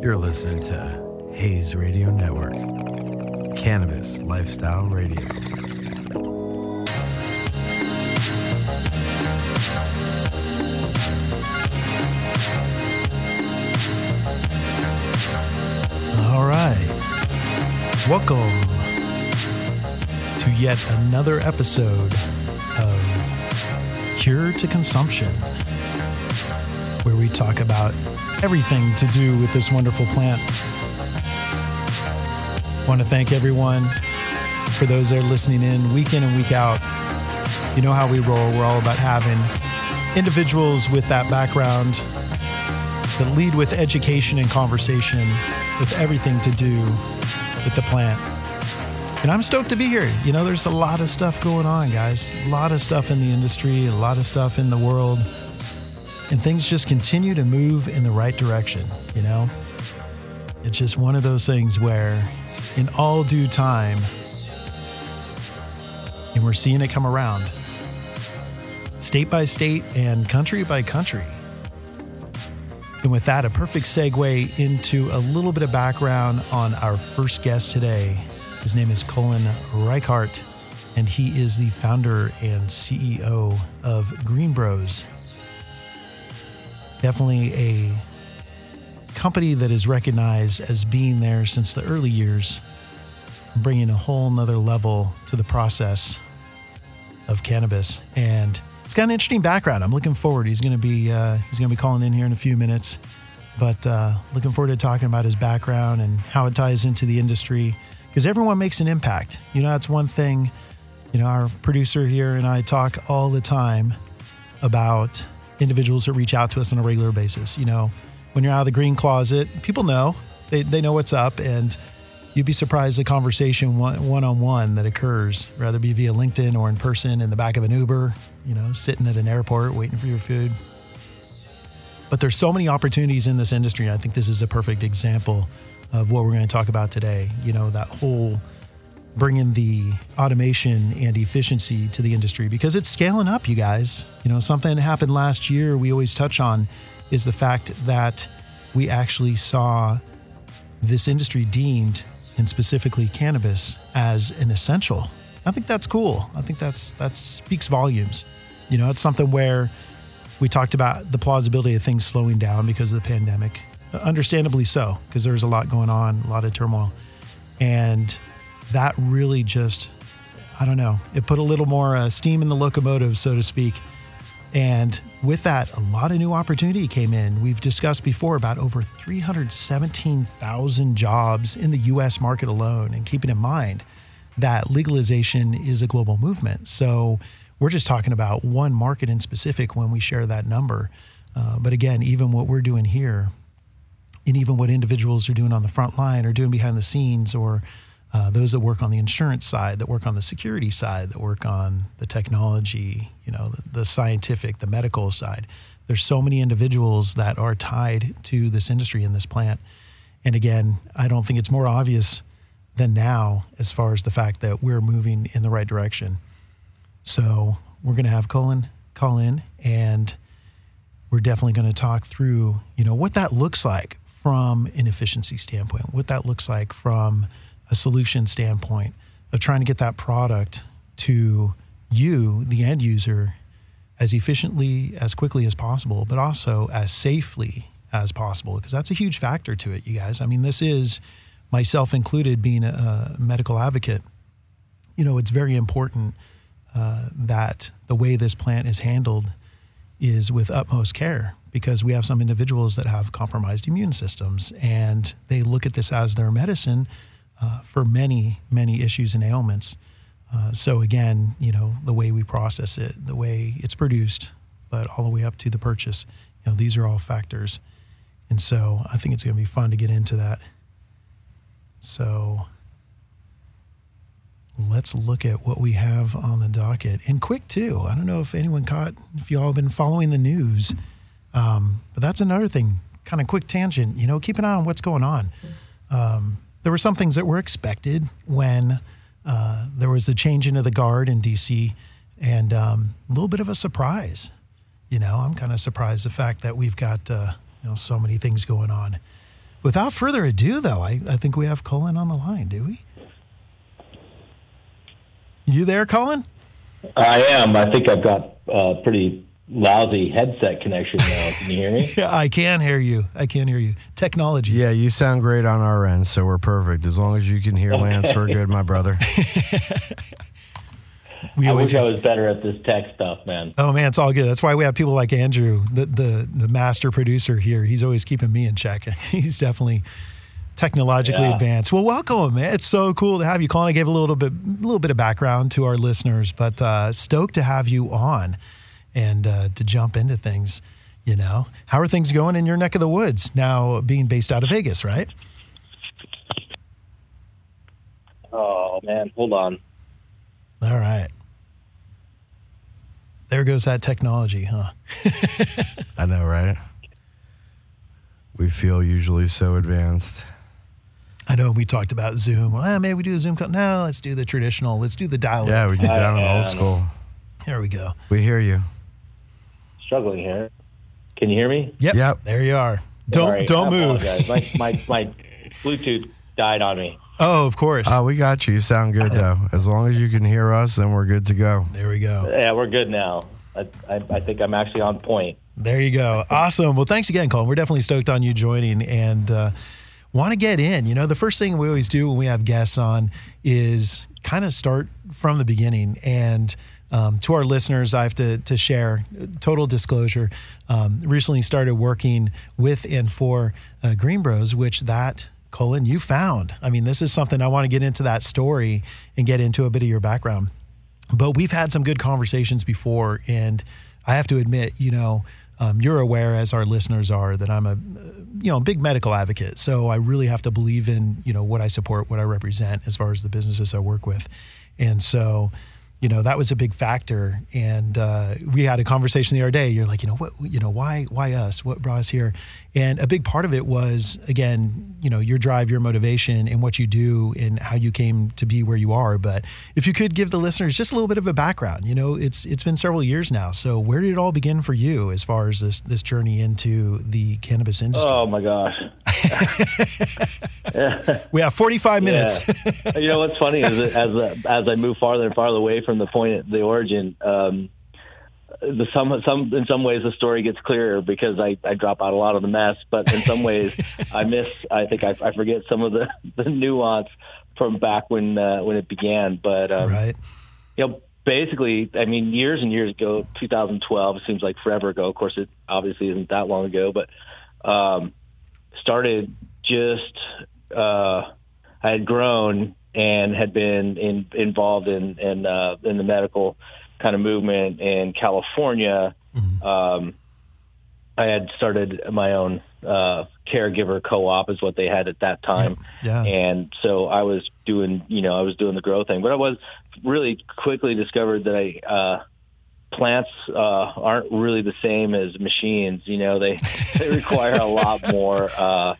You're listening to Hayes Radio Network, Cannabis Lifestyle Radio. All right. Welcome to yet another episode of Cure to Consumption, where we talk about everything to do with this wonderful plant. Want to thank everyone for those that are listening in week in and week out. You know how we roll. We're all about having individuals with that background that lead with education and conversation with everything to do with the plant. And I'm stoked to be here. You know, there's a lot of stuff going on, guys. A lot of stuff in the industry, a lot of stuff in the world. And things just continue to move in the right direction, you know? It's just one of those things where, in all due time, and we're seeing it come around, state by state and country by country. And with that, a perfect segue into a little bit of background on our first guest today. His name is Cullen Raichart, and he is the founder and CEO of Greenbroz. Definitely a company that is recognized as being there since the early years, bringing a whole nother level to the process of cannabis. And he's got an interesting background. I'm looking forward. He's going to be uh, he's going to be calling in here in a few minutes, but uh, looking forward to talking about his background and how it ties into the industry because everyone makes an impact. You know, that's one thing. You know, our producer here and I talk all the time about individuals that reach out to us on a regular basis. You know, when you're out of the green closet, people know they they know what's up and. You'd be surprised the conversation one on one that occurs, rather be via LinkedIn or in person in the back of an Uber, you know, sitting at an airport waiting for your food. But there's so many opportunities in this industry. And I think this is a perfect example of what we're going to talk about today. You know, that whole bringing the automation and efficiency to the industry because it's scaling up, you guys. You know, something happened last year we always touch on is the fact that we actually saw this industry deemed and specifically cannabis as an essential. I think that's cool. I think that's that speaks volumes. You know, it's something where we talked about the plausibility of things slowing down because of the pandemic. Understandably so, because there was a lot going on, a lot of turmoil. And that really just I don't know, it put a little more uh, steam in the locomotive, so to speak. And with that, a lot of new opportunity came in. We've discussed before about over 317,000 jobs in the US market alone. And keeping in mind that legalization is a global movement. So we're just talking about one market in specific when we share that number. Uh, but again, even what we're doing here, and even what individuals are doing on the front line or doing behind the scenes or uh, those that work on the insurance side, that work on the security side, that work on the technology, you know, the, the, scientific, the medical side. There's so many individuals that are tied to this industry in this plant. And again, I don't think it's more obvious than now as far as the fact that we're moving in the right direction. So we're going to have Cullen call in and we're definitely going to talk through, you know, what that looks like from an efficiency standpoint, what that looks like from a solution standpoint of trying to get that product to you, the end user, as efficiently, as quickly as possible, but also as safely as possible, because that's a huge factor to it, you guys. I mean, this is myself included, being a, medical advocate. You know, it's very important uh, that the way this plant is handled is with utmost care because we have some individuals that have compromised immune systems and they look at this as their medicine uh, for many, many issues and ailments. Uh, so again, you know, the way we process it, the way it's produced, but all the way up to the purchase, you know, these are all factors. And so I think it's going to be fun to get into that. So let's look at what we have on the docket and quick too. I don't know if anyone caught, if you all have been following the news, um, but that's another thing, kind of quick tangent, you know, keep an eye on what's going on. Um, there were some things that were expected when uh, there was a change into the guard in DC and um, a little bit of a surprise. You know, I'm kind of surprised the fact that we've got, uh, you know, so many things going on. Without further ado, though, I, I think we have Cullen on the line, do we? You there, Cullen? I am. I think I've got a pretty lousy headset connection now. Can you hear me? Yeah, I can hear you. I can hear you. Technology. Yeah, you sound great on our end, so we're perfect. As long as you can hear Lance, we're good, my brother. we I always wish I was better at this tech stuff, man. Oh man, it's all good. That's why we have people like Andrew, the the the master producer here. He's always keeping me in check. He's definitely technologically Yeah. advanced. Well, welcome, man. It's so cool to have you. Cullen, I gave a little bit a little bit of background to our listeners, but uh, stoked to have you on and uh, to jump into things. You know, how are things going in your neck of the woods now, being based out of Vegas, right? Oh man, hold on. All right. There goes that technology, huh? I know, right? We feel usually so advanced. I know we talked about Zoom. Well, maybe we do a Zoom call. No, let's do the traditional. Let's do the dial. Yeah, we get I down in old school. There we go. We hear you. Struggling here. Can you hear me? Yep. Yep. There you are. Don't Sorry, don't I move. apologize. My, my my Bluetooth died on me. Oh, of course. Oh, we got you. You sound good though. As long as you can hear us, then we're good to go. there we go. Yeah, we're good now. I, I, I think I'm actually on point. There you go. Awesome. Well, thanks again, Cullen. We're definitely stoked on you joining and uh, want to get in. You know, the first thing we always do when we have guests on is kind of start from the beginning. And um, to our listeners, I have to, to share total disclosure. Um, recently started working with and for uh, Greenbroz, which that Cullen, you found. I mean, this is something I want to get into that story and get into a bit of your background. But we've had some good conversations before, and I have to admit, you know, um, you're aware, as our listeners are, that I'm a, uh, you know, big medical advocate. So I really have to believe in, you know, what I support, what I represent, as far as the businesses I work with, and so. You know that was a big factor, and uh, we had a conversation the other day. You're like, you know, what, you know, why, why us? What brought us here? And a big part of it was, again, you know, your drive, your motivation, and what you do, and how you came to be where you are. But if you could give the listeners just a little bit of a background, you know, it's it's been several years now. So where did it all begin for you, as far as this this journey into the cannabis industry? Oh my gosh. we have 45 minutes. Yeah. you know what's funny is that as as I move farther and farther away from the point, the origin, um, the some some in some ways the story gets clearer because I, I drop out a lot of the mess, but in some ways I miss. I think I, I forget some of the, the nuance from back when uh, when it began. But um, right. you know, basically, I mean, years and years ago, 2012 seems like forever ago. Of course, it obviously isn't that long ago, but um, started just uh, I had grown and had been in, involved in in, uh, in the medical kind of movement in California. Um, I had started my own uh, caregiver co-op, is what they had at that time, Yeah. and so I was doing, you know, I was doing the grow thing, but I was really quickly discovered that I. Uh, plants uh, aren't really the same as machines. You know, they they require a lot more, uh,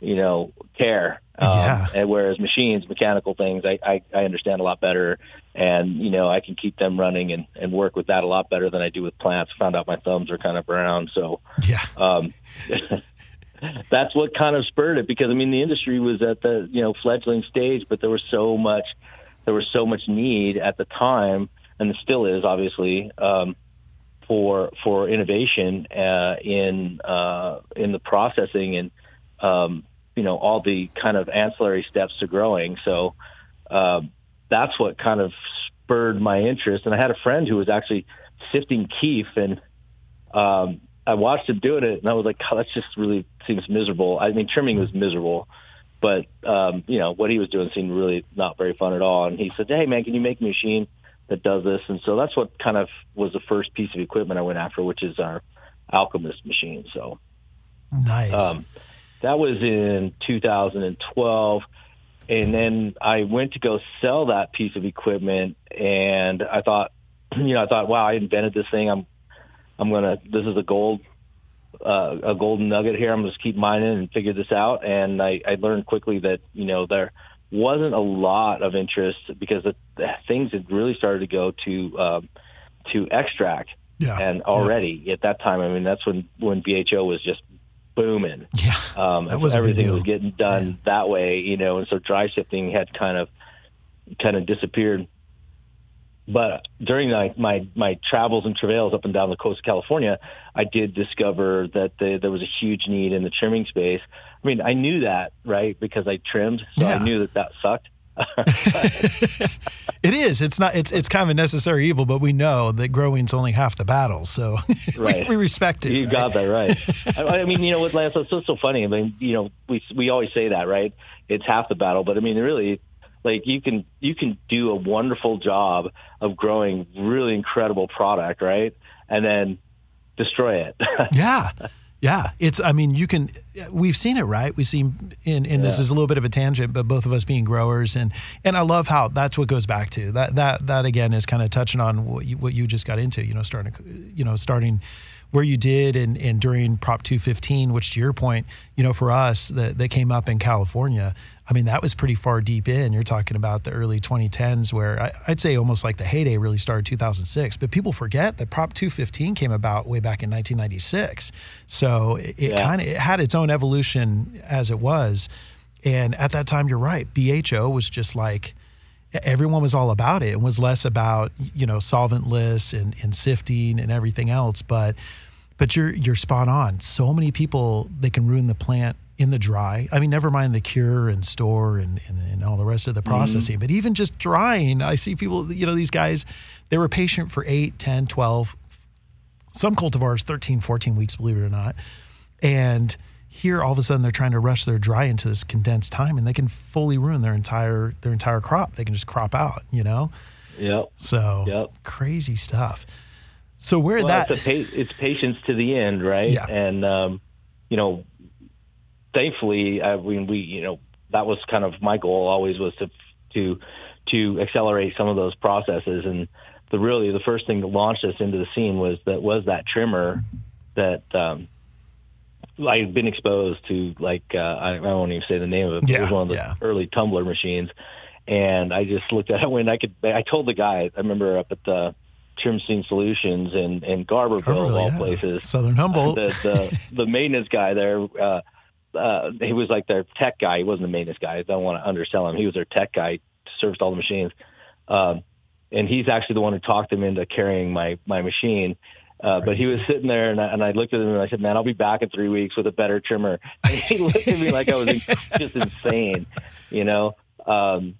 you know, care. Um, Yeah. And whereas machines, mechanical things, I, I I understand a lot better, and you know, I can keep them running and and work with that a lot better than I do with plants. Found out my thumbs are kind of brown, so Yeah. um, that's what kind of spurred it because I mean the industry was at the you know fledgling stage, but there was so much there was so much need at the time, and there still is obviously um, for for innovation uh, in uh, in the processing and um, you know all the kind of ancillary steps to growing. So uh, that's what kind of spurred my interest. And I had a friend who was actually sifting kief, and um, I watched him doing it, and I was like, God, that just really seems miserable. I mean, trimming was miserable. But um, you know what he was doing seemed really not very fun at all. And he said, "Hey man, can you make a machine that does this?" And so that's what kind of was the first piece of equipment I went after, which is our Alchemist machine. So nice. Um, that was in 2012 and then I went to go sell that piece of equipment, and I thought, you know, I thought, wow, I invented this thing. I'm, I'm gonna. This is a gold, uh, a golden nugget here. I'm gonna just keep mining and figure this out. And I, I learned quickly that you know there wasn't a lot of interest because the, the things had really started to go to um, to extract. Yeah. And already yeah. at that time, I mean, that's when when BHO was just booming. Yeah, um, that was everything was getting done yeah. that way, you know, and so dry sifting had kind of kind of disappeared. But during my, my my travels and travails up and down the coast of California, I did discover that the, there was a huge need in the trimming space. I mean, I knew that right because I trimmed, so yeah. I knew that that sucked. it is. It's not. It's it's kind of a necessary evil, but we know that growing's only half the battle. So right. we, we, respect it. You right? got that right. I, I, mean, you know what, Lance? It's so, so funny. I mean, you know, we we always say that, right? It's half the battle, but I mean, really, like you can you can do a wonderful job of growing really incredible product, right? And then destroy it. yeah. Yeah, it's. I mean, you can. We've seen it, right? We've seen, and, and yeah. this is a little bit of a tangent, but both of us being growers, and and I love how that's what goes back to that. That that again is kind of touching on what you, what you just got into. You know, starting, you know, starting where you did and, and during Prop 215, which to your point, you know, for us that, that came up in California, I mean, that was pretty far deep in. You're talking about the early 2010s, where I, would say almost like the heyday really started 2006. But people forget that Prop 215 came about way back in 1996. So it, it yeah. kind of it had its own evolution as it was. And at that time, you're right. BHO was just like everyone was all about it and was less about you know solventless and, and sifting and everything else but but you're you're spot on so many people they can ruin the plant in the dry i mean never mind the cure and store and, and, and all the rest of the mm-hmm. processing mm-hmm. but even just drying i see people you know these guys they were patient for 8 10 12 some cultivars 13 14 weeks believe it or not and here all of a sudden they're trying to rush their dry into this condensed time and they can fully ruin their entire their entire crop. They can just crop out you know? Yep. So yep. crazy stuff. So where well, that it's, pa- it's, patience to the end right? Yeah. and um, you know thankfully I mean we you know that was kind of my goal always was to to to accelerate some of those processes. And the really the first thing that launched us into the scene was that was that trimmer that um, I've been exposed to like uh, I, I won't even say the name of it. But yeah, it was one of the yeah. early tumbler machines, and I just looked at it when I could. I told the guy. I remember up at the Trim Scene Solutions and in Garberville, Garberville of all yeah. places, Southern Humboldt. The the, the maintenance guy there. Uh, uh, he was like their tech guy. He wasn't the maintenance guy. I don't want to undersell him. He was their tech guy, serviced all the machines. Um, and he's actually the one who talked him into carrying my my machine. Uh, but he was sitting there, and I, and I looked at him and I said, "Man, I'll be back in three weeks with a better trimmer." And he looked at me like I was just insane, you know. Um,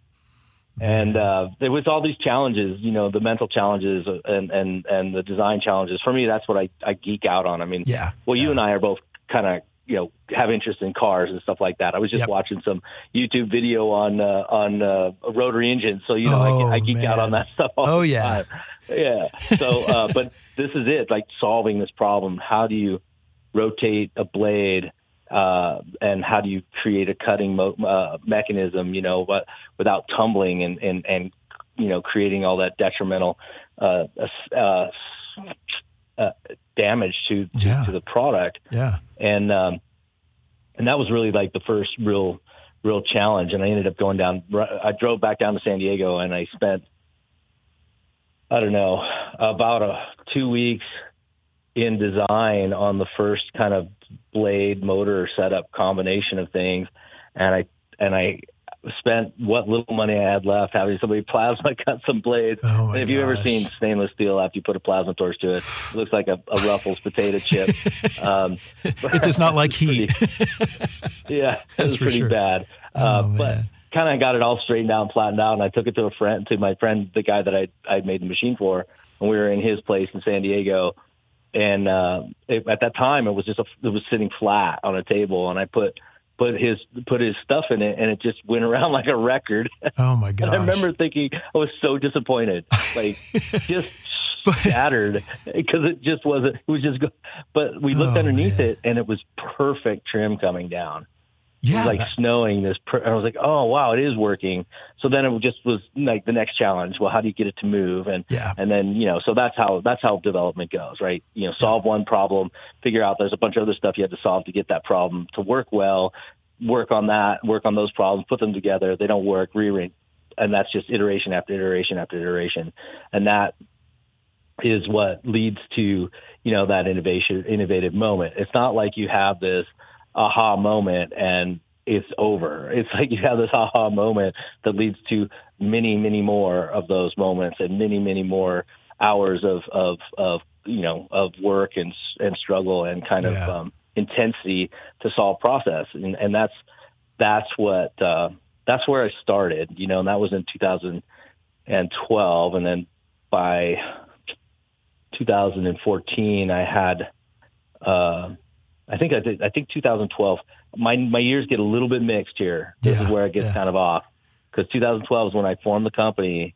and uh, there was all these challenges, you know, the mental challenges and and and the design challenges. For me, that's what I I geek out on. I mean, yeah. Well, yeah. you and I are both kind of you know have interest in cars and stuff like that. I was just yep. watching some YouTube video on uh, on uh, rotary engines, so you know oh, I, I, geek man. out on that stuff. oh yeah, yeah. So, uh, but this is it, like solving this problem. How do you rotate a blade? Uh, and how do you create a cutting mo- uh, mechanism, you know, but without tumbling and, and, and, you know, creating all that detrimental, uh, uh, uh, damage to, to, yeah. to, the product. Yeah. And, um, and that was really like the first real, real challenge. And I ended up going down, I drove back down to San Diego and I spent I don't know, about a two weeks in design on the first kind of blade motor setup combination of things, and I and I spent what little money I had left having somebody plasma cut some blades. Oh and if you've ever seen stainless steel after you put a plasma torch to it, it looks like a, a Ruffles potato chip. Um, It does not like heat. yeah, it That's was pretty sure. bad. Oh, uh, but kind of got it all straightened out and flattened out. And I took it to a friend, to my friend, the guy that I I made the machine for, and we were in his place in San Diego. And uh, it, at that time, it was just a, it was sitting flat on a table, and I put put his put his stuff in it, and it just went around like a record. Oh my god! I remember thinking I was so disappointed, like just shattered because it just wasn't. It was just. But we looked Oh, underneath man. it, and it was perfect trim coming down. It yeah, was like snowing. This, per- and I was like, oh wow, it is working. So then it just was like the next challenge. Well, how do you get it to move? And Yeah. and then you know, so that's how that's how development goes, right? You know, solve one problem, figure out there's a bunch of other stuff you have to solve to get that problem to work well. Work on that, work on those problems, put them together. They don't work, rearrange, and that's just iteration after iteration after iteration, and that is what leads to you know that innovation innovative moment. It's not like you have this aha moment and it's over. It's like you have this aha moment that leads to many, many more of those moments and many, many more hours of of of you know of work and and struggle and kind Yeah. of um, intensity to solve process and and that's that's what uh, that's where I started. You know, and that was in 2012, and then by 2014, I had. Uh, I think I did. I think 2012. My my years get a little bit mixed here. This Yeah, is where it gets yeah. kind of off because 2012 is when I formed the company,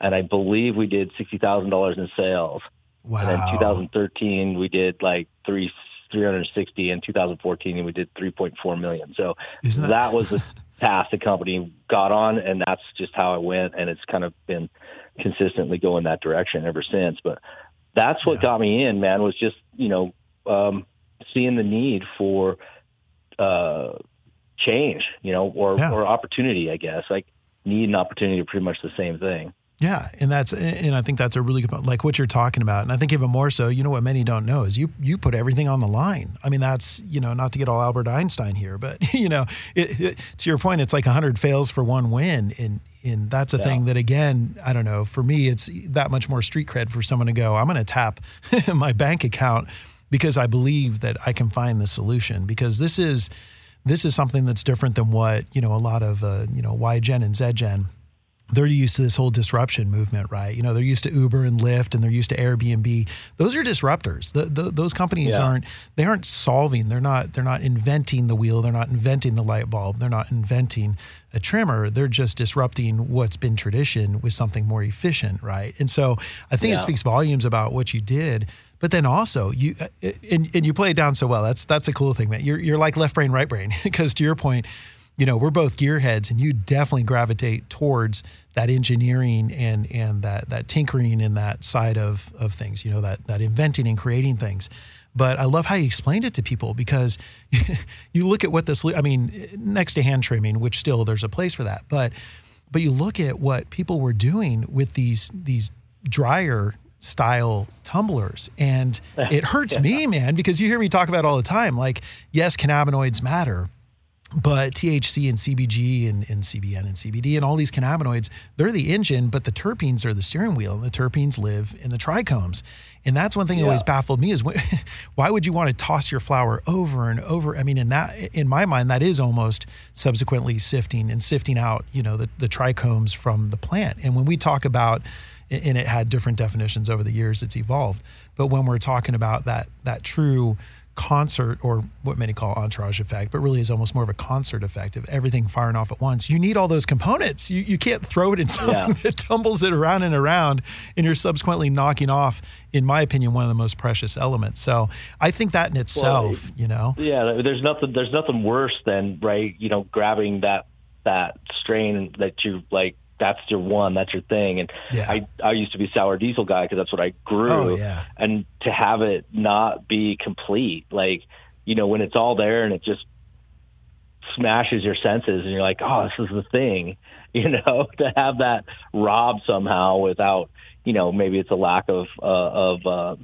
and I believe we did sixty thousand dollars in sales. wow. And then 2013 we did like three 360. In 2014 we did 3.4 million. So that- that was the path the company got on, and that's just how it went. And it's kind of been consistently going that direction ever since. But that's what Yeah. got me in, man. Was just you know um, seeing the need for uh, change, you know, or Yeah. or opportunity, I guess. Like need and opportunity are pretty much the same thing. Yeah, and that's and I think that's a really good point, like what you're talking about, and I think even more so. You know what many don't know is you you put everything on the line. I mean, that's you know not to get all Albert Einstein here, but you know it, it, to your point, it's like hundred fails for one win, and and that's a thing that again I don't know. For me, it's that much more street cred for someone to go. I'm going to tap my bank account because I believe that I can find the solution. Because this is this is something that's different than what you know a lot of uh, you know Y Gen and Z Gen they're used to this whole disruption movement, right? You know, they're used to Uber and Lyft, and they're used to Airbnb. Those are disruptors. The, the, those companies Yeah. aren't. They aren't solving. They're not. They're not inventing the wheel. They're not inventing the light bulb. They're not inventing a trimmer. They're just disrupting what's been tradition with something more efficient, right? And so I think it speaks volumes about what you did. But then also you uh, and, and you play it down so well. That's that's a cool thing, man. You're you're like left brain, right brain. Because to your point, you know, we're both gearheads and you definitely gravitate towards that engineering and and that that tinkering and that side of of things, you know, that that inventing and creating things. But I love how you explained it to people because you look at what this I mean, next to hand trimming, which still there's a place for that, but but you look at what people were doing with these these dryer style tumblers and it hurts me man because you hear me talk about it all the time like yes cannabinoids matter but THC and CBG and, and CBN and CBD and all these cannabinoids, they're the engine, but the terpenes are the steering wheel, and the terpenes live in the trichomes. And that's one thing that always baffled me is wh- why would you want to toss your flower over and over? I mean, in that, in my mind, that is almost subsequently sifting and sifting out, you know, the, the trichomes from the plant. And when we talk about, and it had different definitions over the years, it's evolved. But when we're talking about that that true concert or what many call entourage effect, but really is almost more of a concert effect of everything firing off at once. You need all those components. You, you can't throw it in something Yeah. that tumbles it around and around, and you're subsequently knocking off, in my opinion, one of the most precious elements. So I think that in itself, you know, Yeah, there's nothing there's nothing worse than right, you know, grabbing that that strain that you like that's your one, that's your thing. And Yeah. I I used to be sour diesel guy because that's what I grew. Oh, yeah. And to have it not be complete, like you know, when it's all there and it just smashes your senses, and you're like, oh, this is the thing, you know, to have that robbed somehow without, you know, maybe it's a lack of uh, of uh,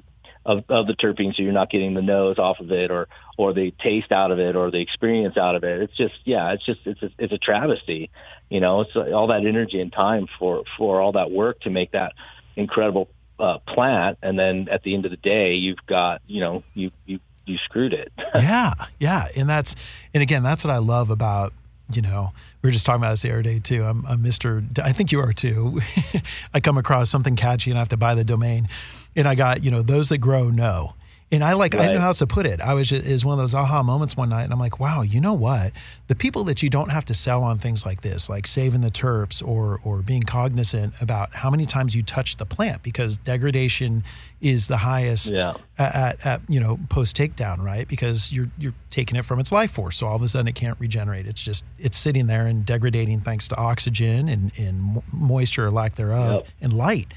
of, of the terpenes, so you're not getting the nose off of it, or or the taste out of it, or the experience out of it. It's just yeah, it's just it's a, it's a travesty, you know. It's all that energy and time for for all that work to make that incredible uh, plant, and then at the end of the day, you've got you know you you you screwed it. yeah, yeah, and that's and again, that's what I love about you know we were just talking about this the other day too. I'm, I'm Mr. I think you are too. I come across something catchy and I have to buy the domain, and I got you know those that grow know and I like, right. I know how else to put it. I was just, is one of those aha moments one night, and I'm like, wow, you know what? The people that you don't have to sell on things like this, like saving the terps or or being cognizant about how many times you touch the plant, because degradation is the highest yeah. at, at, at, you know post takedown, right? Because you're you're taking it from its life force, so all of a sudden it can't regenerate. It's just it's sitting there and degrading thanks to oxygen and, and moisture or lack thereof yep. and light.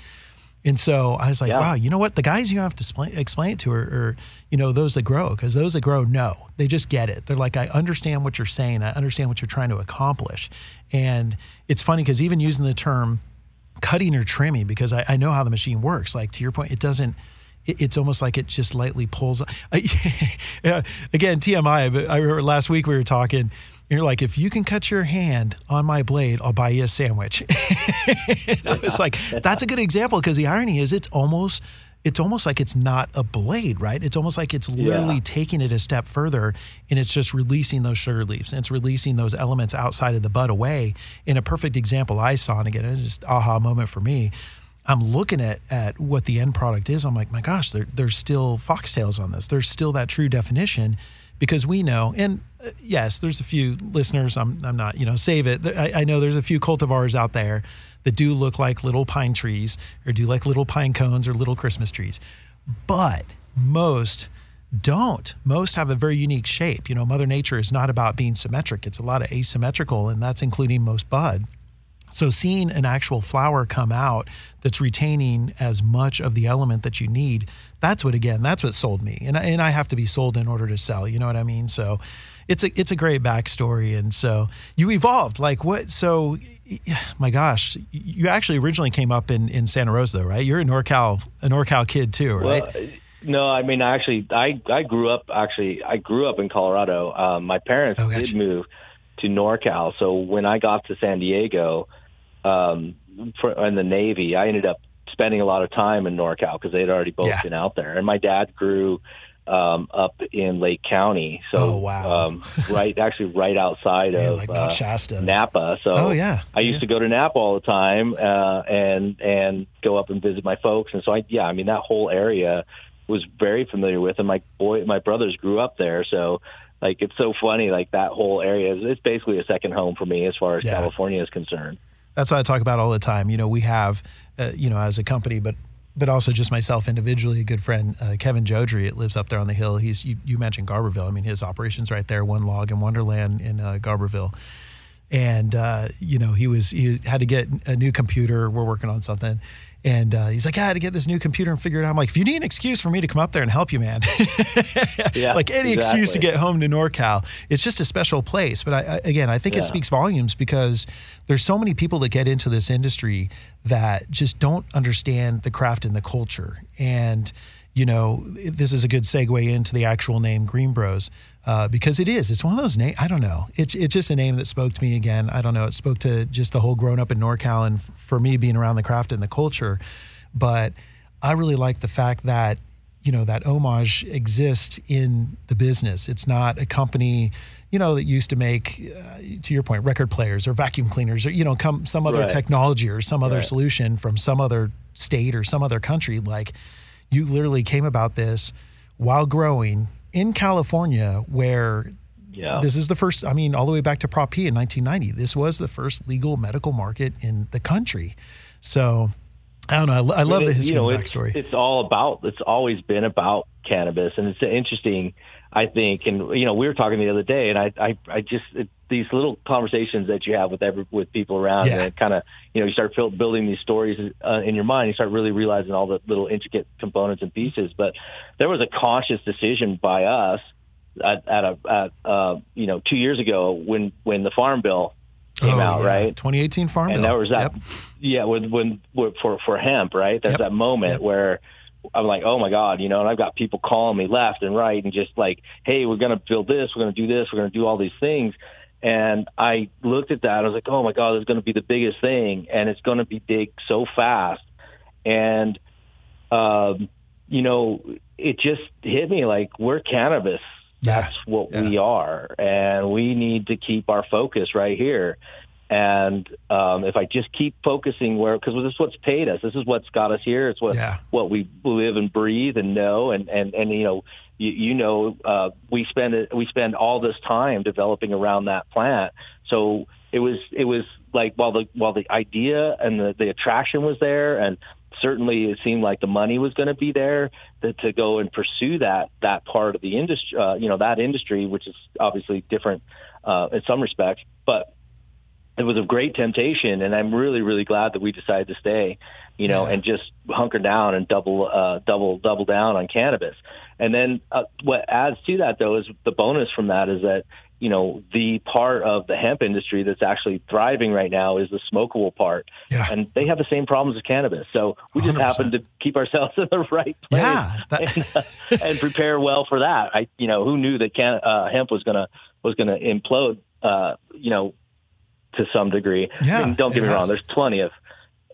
And so I was like, yeah. wow, you know what? The guys you have to explain, explain it to are, are, you know, those that grow, because those that grow know. They just get it. They're like, I understand what you're saying. I understand what you're trying to accomplish. And it's funny because even using the term cutting or trimming, because I, I know how the machine works, like to your point, it doesn't, it's almost like it just lightly pulls. Uh, yeah, again, TMI, but I remember last week we were talking you're like, if you can cut your hand on my blade, I'll buy you a sandwich. I was like, that's a good example because the irony is it's almost it's almost like it's not a blade, right? It's almost like it's literally yeah. taking it a step further and it's just releasing those sugar leaves and it's releasing those elements outside of the bud away. In a perfect example I saw, and again, it's just aha moment for me. I'm looking at at what the end product is. I'm like, my gosh, there, there's still foxtails on this. There's still that true definition because we know, and uh, yes, there's a few listeners. I'm, I'm not, you know, save it. I, I, know there's a few cultivars out there that do look like little pine trees or do like little pine cones or little Christmas trees, but most don't. Most have a very unique shape. You know, Mother Nature is not about being symmetric. It's a lot of asymmetrical, and that's including most bud. So seeing an actual flower come out that's retaining as much of the element that you need, that's what again, that's what sold me. And I, and I have to be sold in order to sell, you know what I mean? So it's a it's a great backstory and so you evolved like what so my gosh, you actually originally came up in in Santa Rosa, right? You're a NorCal a NorCal kid too, right? Well, no, I mean actually I I grew up actually I grew up in Colorado. Um, my parents oh, did move to NorCal. So when I got to San Diego, um, for, in the Navy, I ended up spending a lot of time in NorCal because they had already both yeah. been out there. And my dad grew um, up in Lake County, so oh, wow. um, right, actually right outside yeah, of like uh, Shasta. Napa. So oh yeah, I used yeah. to go to Napa all the time uh, and and go up and visit my folks. And so I yeah, I mean that whole area was very familiar with, and my boy, my brothers grew up there, so like it's so funny like that whole area is it's basically a second home for me as far as yeah. California is concerned that's what I talk about all the time. You know, we have, uh, you know, as a company, but but also just myself individually, a good friend, uh, Kevin Jodrey, it lives up there on the hill. He's you, you, mentioned Garberville. I mean, his operations right there, one log in Wonderland in uh, Garberville. And uh, you know, he was he had to get a new computer. We're working on something, and uh, he's like, I had to get this new computer and figure it out. I'm like, if you need an excuse for me to come up there and help you, man, yeah, like any exactly. excuse to get home to NorCal, it's just a special place. But I, I, again, I think yeah. it speaks volumes because there's so many people that get into this industry that just don't understand the craft and the culture. And you know, this is a good segue into the actual name Greenbroz. Uh, because it is. It's one of those names. I don't know. It's it's just a name that spoke to me again. I don't know. It spoke to just the whole grown up in NorCal and f- for me being around the craft and the culture. But I really like the fact that you know that homage exists in the business. It's not a company you know that used to make uh, to your point record players or vacuum cleaners or you know come some other right. technology or some other right. solution from some other state or some other country like you literally came about this while growing in California, where yeah. this is the first, I mean, all the way back to Prop P in 1990, this was the first legal medical market in the country. So I don't know. I, I love the history you know, backstory. It's, it's all about, it's always been about cannabis. And it's interesting, I think, and, you know, we were talking the other day, and I, I, I just, it, these little conversations that you have with every with people around, yeah. and kind of you know you start building these stories uh, in your mind. You start really realizing all the little intricate components and pieces. But there was a conscious decision by us at, at a at, uh, you know two years ago when when the farm bill came oh, out, yeah. right? 2018 farm and bill. there was that, yep. yeah, when when for for hemp, right? There's yep. that moment yep. where I'm like, oh my god, you know, and I've got people calling me left and right and just like, hey, we're gonna build this, we're gonna do this, we're gonna do all these things. And I looked at that, I was like, oh my god, is gonna be the biggest thing, and it's gonna be big so fast. And um, you know, it just hit me like we're cannabis. Yeah. That's what Yeah. we are, and we need to keep our focus right here. And um, if I just keep focusing where, because this is what's paid us, this is what's got us here. It's what Yeah. what we live and breathe and know, and and and you know, you, you know, uh, we spend it, we spend all this time developing around that plant. So it was it was like while the while the idea and the the attraction was there, and certainly it seemed like the money was going to be there to, to go and pursue that that part of the industry, uh, you know, that industry, which is obviously different uh, in some respects, but it was a great temptation, and I'm really, really glad that we decided to stay, you know, Yeah. and just hunker down and double, uh, double, double down on cannabis. And then uh, what adds to that, though, is the bonus from that is that you know the part of the hemp industry that's actually thriving right now is the smokable part, Yeah. and they have the same problems as cannabis. So we just 100%. happen to keep ourselves in the right place Yeah, that- and, uh, and prepare well for that. I, you know, who knew that can, uh, hemp was gonna was gonna implode, uh, you know, to some degree. Yeah, and don't get me wrong, there's plenty of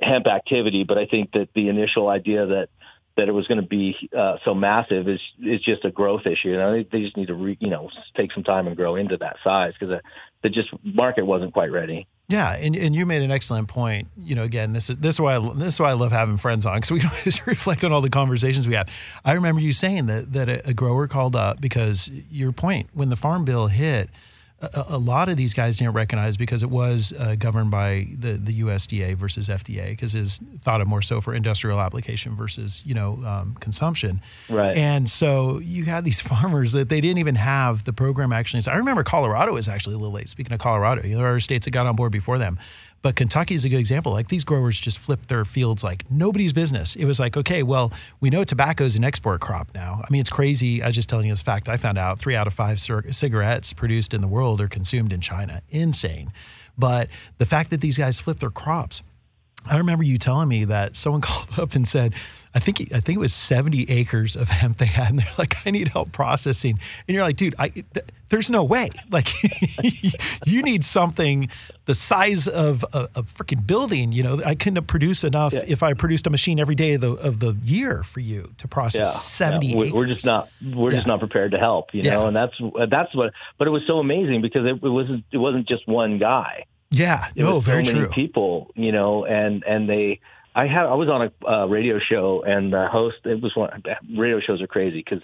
hemp activity, but I think that the initial idea that that it was going to be uh, so massive is is just a growth issue. You know, they, they just need to re, you know take some time and grow into that size because the, the just market wasn't quite ready. Yeah, and, and you made an excellent point. You know, again, this is this is why I, this is why I love having friends on because we can always reflect on all the conversations we have. I remember you saying that that a, a grower called up because your point when the farm bill hit, a, a lot of these guys didn't recognize because it was uh, governed by the the USDA versus FDA because it's thought of more so for industrial application versus you know um, consumption. Right. And so you had these farmers that they didn't even have the program actually. So I remember Colorado was actually a little late. Speaking of Colorado, you know, there are states that got on board before them. But Kentucky is a good example. Like these growers just flipped their fields like nobody's business. It was like, okay, well, we know tobacco is an export crop now. I mean, it's crazy. I was just telling you this fact. I found out three out of five cigarettes produced in the world are consumed in China. Insane. But the fact that these guys flipped their crops, I remember you telling me that someone called up and said, I think I think it was 70 acres of hemp they had, and they're like, I need help processing. And you're like, dude, I, th- there's no way. Like, you need something the size of a, a freaking building. You know, I couldn't produce enough if I produced a machine every day of the of the year for you to process 70 Yeah, we- acres. we're just not we're just not prepared to help, you Yeah. know, and that's that's what. But it was so amazing because it, it wasn't it wasn't just one guy. yeah, It no, was very so many true. people, you know, and and they. I had I was on a uh, radio show and the host it was one radio shows are crazy because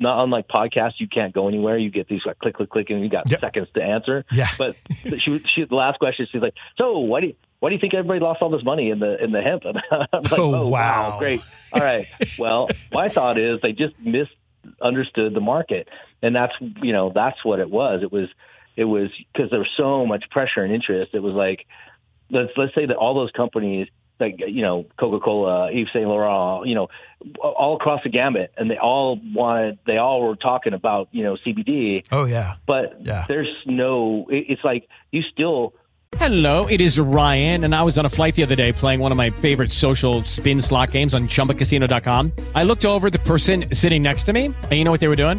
not unlike podcasts you can't go anywhere. You get these like click click click and you got Yep. seconds to answer. Yeah. but she she the last question she's like so why do you, why do you think everybody lost all this money in the in the hemp? And I'm like Oh, oh, wow. great. All right. Well my thought is they just misunderstood the market. And that's you know that's what it was. It was it was because there was so much pressure and interest. It was like let's let's say that all those companies like you know Coca-Cola, Yves Saint Laurent, you know, all across the gamut, and they all wanted, they all were talking about you know CBD, Oh yeah, but Yeah. there's no, it, it's like you still Hello, it is Ryan, and I was on a flight the other day playing one of my favorite social spin slot games on chumbacasino.com. I looked over at the person sitting next to me, and you know what they were doing?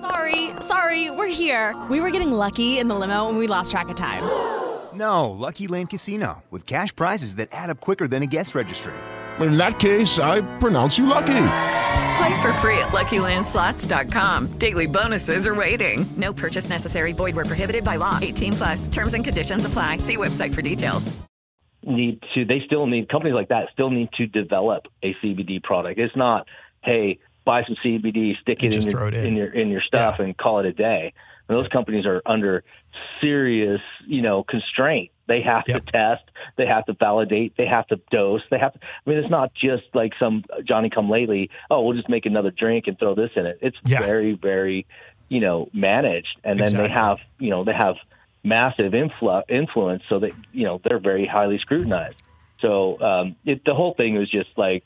Sorry, sorry, we're here. We were getting lucky in the limo and we lost track of time. No, Lucky Land Casino, with cash prizes that add up quicker than a guest registry. In that case, I pronounce you lucky. Play for free at LuckyLandSlots.com. Daily bonuses are waiting. No purchase necessary. Void where prohibited by law. 18 plus. Terms and conditions apply. See website for details. need to they still need companies like that still need to develop a CBD product. It's not hey buy some CBD, stick it in your, it in. your in your stuff Yeah. and call it a day. And those companies are under serious you know constraint They have Yep. to test, they have to validate, they have to dose, they have to. I mean, it's not just like some Johnny come lately. Oh, we'll just make another drink and throw this in it. It's Yeah. very, very, you know, managed, and then they have, you know, they have massive influ- influence, so that you know they're very highly scrutinized. So um, it, the whole thing was just like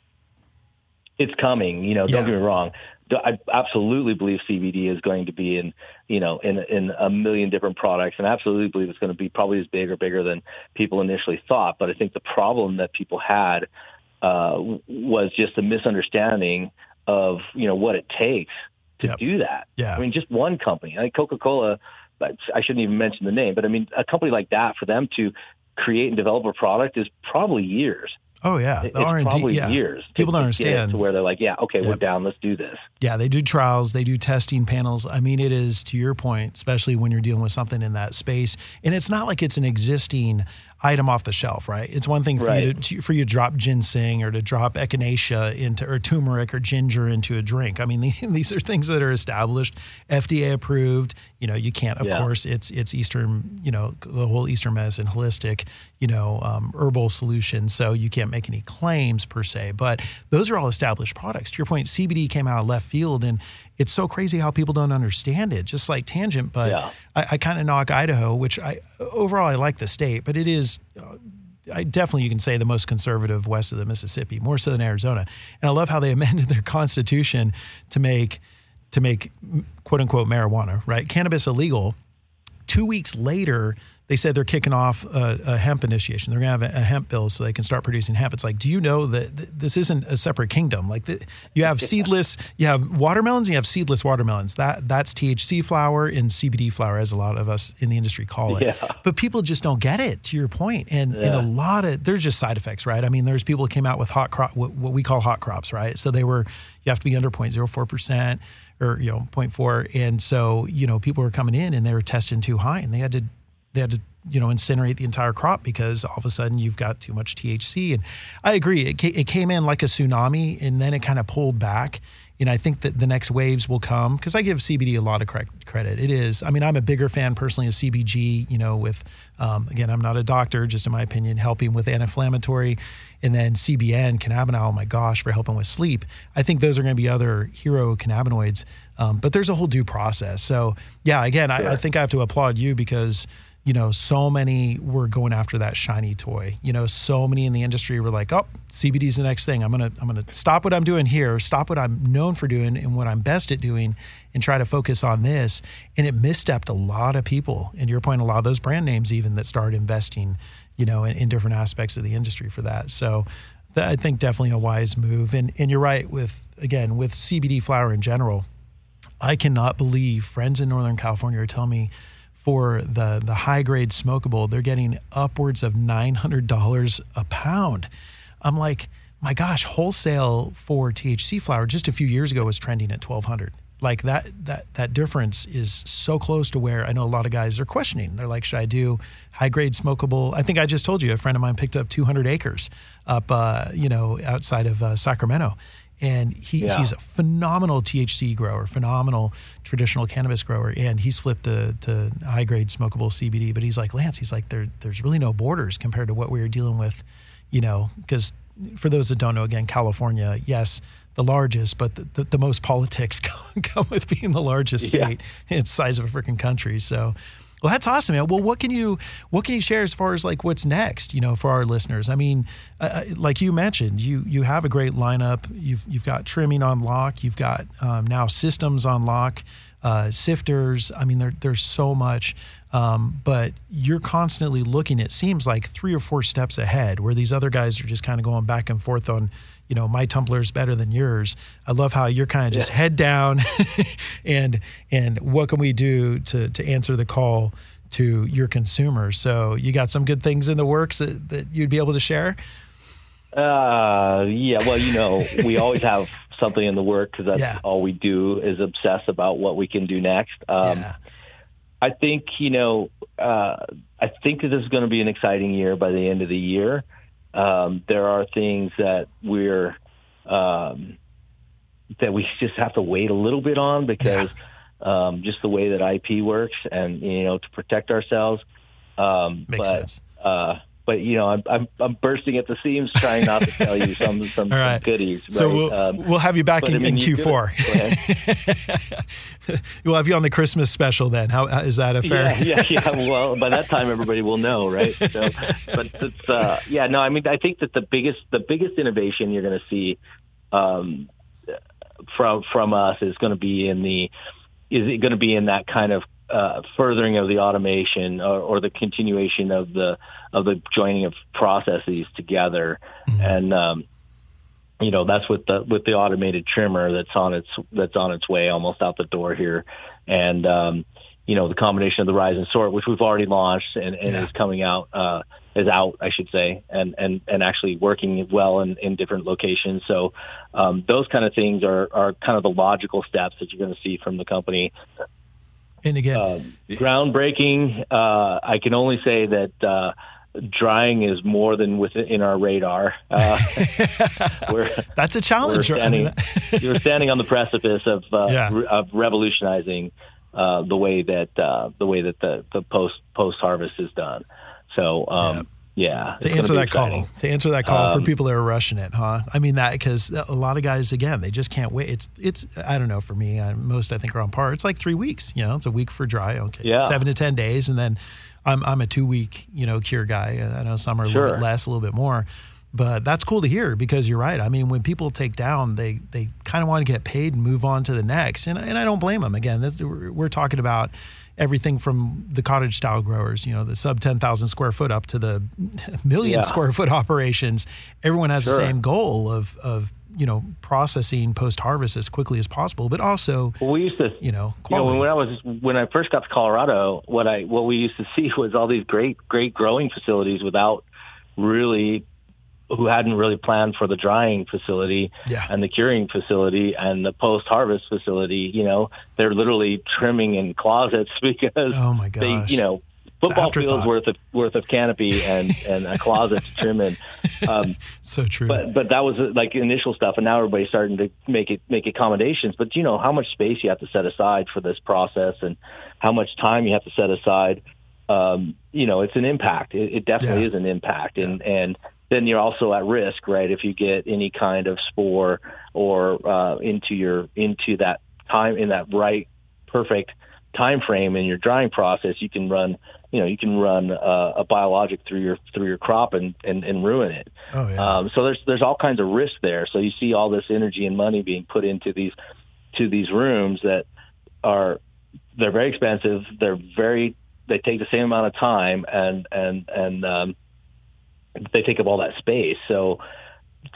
it's coming. You know, don't Yeah. get me wrong. I absolutely believe CBD is going to be in, you know, in in a million different products, and I absolutely believe it's going to be probably as big or bigger than people initially thought. But I think the problem that people had uh, was just a misunderstanding of you know what it takes to Yep. do that. Yeah. I mean, just one company, like Coca Cola. I shouldn't even mention the name, but I mean, a company like that for them to create and develop a product is probably years. Oh yeah, the R and D. Yeah, years. people don't understand. to where they're like, yeah, okay, we're down. Let's do this. Yeah, they do trials, they do testing panels. I mean, it is to your point, especially when you're dealing with something in that space, and it's not like it's an existing item off the shelf, right? It's one thing for you Right. to, to for you to drop ginseng or to drop echinacea into or turmeric or ginger into a drink. I mean, the, these are things that are established, FDA approved. You know, you can't, of Yeah. course, it's it's Eastern, you know, the whole Eastern medicine, holistic, you know, um, herbal solution. So you can't make any claims per se, but those are all established products. To your point, CBD came out of left field, and it's so crazy how people don't understand it. Just like tangent, but Yeah. I, I kind of knock Idaho, which I overall I like the state, but it is. Uh, I definitely you can say the most conservative west of the Mississippi, more so than Arizona. And I love how they amended their constitution to make to make quote unquote marijuana, right? Cannabis illegal. Two weeks later, they said they're kicking off a, a hemp initiation. They're going to have a, a hemp bill so they can start producing hemp. It's like, do you know that th- this isn't a separate kingdom? Like, the, you have seedless, you have watermelons, you have seedless watermelons. That that's THC flower and CBD flower, as a lot of us in the industry call it. Yeah. But people just don't get it. To your point, and and a lot of there's just side effects, right? I mean, there's people that came out with hot crop, what, what we call hot crops, right? So they were you have to be under 0.04 percent or you know 0.4, and so you know people were coming in and they were testing too high, and they had to they had to you know incinerate the entire crop because all of a sudden you've got too much THC. And I agree, it, ca- it came in like a tsunami, and then it kind of pulled back. And I think that the next waves will come because I give CBD a lot of cre- credit. It is, I mean, I'm a bigger fan personally of CBG. You know, with um, again, I'm not a doctor, just in my opinion, helping with anti-inflammatory, and then CBN, cannabinol. Oh my gosh, for helping with sleep. I think those are going to be other hero cannabinoids. Um, but there's a whole due process. So yeah, again, I, I think I have to applaud you because you know, so many were going after that shiny toy. You know, so many in the industry were like, "Oh, CBD's the next thing. I'm gonna, I'm gonna stop what I'm doing here, stop what I'm known for doing and what I'm best at doing, and try to focus on this." And it misstepped a lot of people. And your point, a lot of those brand names even that started investing, you know, in, in different aspects of the industry for that. So, that, I think definitely a wise move. And and you're right with again with CBD flower in general. I cannot believe friends in Northern California are telling me for the the high grade smokable, they're getting upwards of nine hundred dollars a pound. I'm like, my gosh, wholesale for THC flower just a few years ago was trending at twelve hundred. Like that that that difference is so close to where I know a lot of guys are questioning. They're like, should I do high grade smokable? I think I just told you a friend of mine picked up 200 acres up, uh, you know, outside of uh, Sacramento and he, Yeah. he's a phenomenal THC grower, phenomenal traditional cannabis grower, and he's flipped to, to high grade smokable CBD. But he's like Lance, he's like there, there's really no borders compared to what we were dealing with, you know, because for those that don't know, again, California, yes, the largest, but the, the, the most politics come, come with being the largest Yeah. state. It's size of a freaking country, so. Well, that's awesome, man. Well, what can you what can you share as far as like what's next? You know, for our listeners. I mean, uh, like you mentioned, you you have a great lineup. You've you've got trimming on lock. You've got um, now systems on lock, uh, sifters. I mean, there, there's so much. Um, but you're constantly looking. It seems like three or four steps ahead, where these other guys are just kind of going back and forth on you know my tumbler is better than yours i love how you're kind of just head down and and what can we do to to answer the call to your consumers so you got some good things in the works that, that you'd be able to share Uh, yeah. Well, you know, we always have something in the work because that's Yeah. all we do is obsess about what we can do next. Um, yeah I think you know, uh, I think that this is going to be an exciting year by the end of the year. Um, there are things that we're um, that we just have to wait a little bit on because um, just the way that IP works and you know to protect ourselves. Um, Makes but sense. uh, but you know, I'm, I'm I'm bursting at the seams, trying not to tell you some some, right. some goodies. So right? we'll Um, we'll have you back but, I in, mean, in you do. Go ahead. Q4. we'll have you on the Christmas special then. How is that a fair? Yeah, yeah, yeah. Well, by that time, everybody will know, right? So, but it's, uh, yeah, no, I mean, I think that the biggest, the biggest innovation you're going to see um, from from us is going to be in the, is it going to be in that kind of uh, furthering of the automation or, or the continuation of the of the joining of processes together, and um, you know that's with the with the automated trimmer that's on its that's on its way almost out the door here, and um, you know the combination of the rise and sort, which we've already launched and, and is coming out uh, is out, I should say, and and and actually working well in, in different locations. So um, those kind of things are are kind of the logical steps that you're going to see from the company. And again, Um, groundbreaking. Uh, I can only say that. Uh, Drying is more than within our radar. Uh, we're, That's a challenge. we're right? Standing, you're standing on the precipice of uh, Yeah. re- of revolutionizing uh, the way that uh, the way that the, the post post harvest is done. So um, yeah, to answer that exciting. call, to answer that call for Um, people that are rushing it, huh? I mean that because a lot of guys, again, they just can't wait. It's it's I don't know for me. I, most I think are on par. It's like three weeks. You know, it's a week for dry. Okay, Yeah. seven to ten days, and then I'm I'm a two week you know cure guy. I know some are a little bit less, a little bit more. But that's cool to hear because you're right. I mean, when people take down, they they kind of want to get paid and move on to the next, and and I don't blame them. Again, this, we're, we're talking about everything from the cottage style growers, you know, the sub ten thousand square foot up to the million Yeah. square foot operations. Everyone has the same goal of of you know processing post harvest as quickly as possible, but also Well, we used to, you know, you know, when I was when I first got to Colorado, what I what we used to see was all these great great growing facilities without really who hadn't really planned for the drying facility Yeah. and the curing facility and the post harvest facility. You know, they're literally trimming in closets because Oh my they you know football fields worth of worth of canopy and and a closet to trim in. Um, so true. but but that was like initial stuff, and now everybody's starting to make it make accommodations. But you know how much space you have to set aside for this process, and how much time you have to set aside. Um, you know, it's an impact. It, it definitely Yeah. is an impact, and and then you're also at risk, right? If you get any kind of spore or uh, into your into that time in that right perfect time frame in your drying process, you can run you know you can run uh, a biologic through your through your crop and and, and ruin it. oh yeah. Um, so there's there's all kinds of risk there. So you see all this energy and money being put into these to these rooms that are they're very expensive. They're very they take the same amount of time and and and um, they take up all that space. So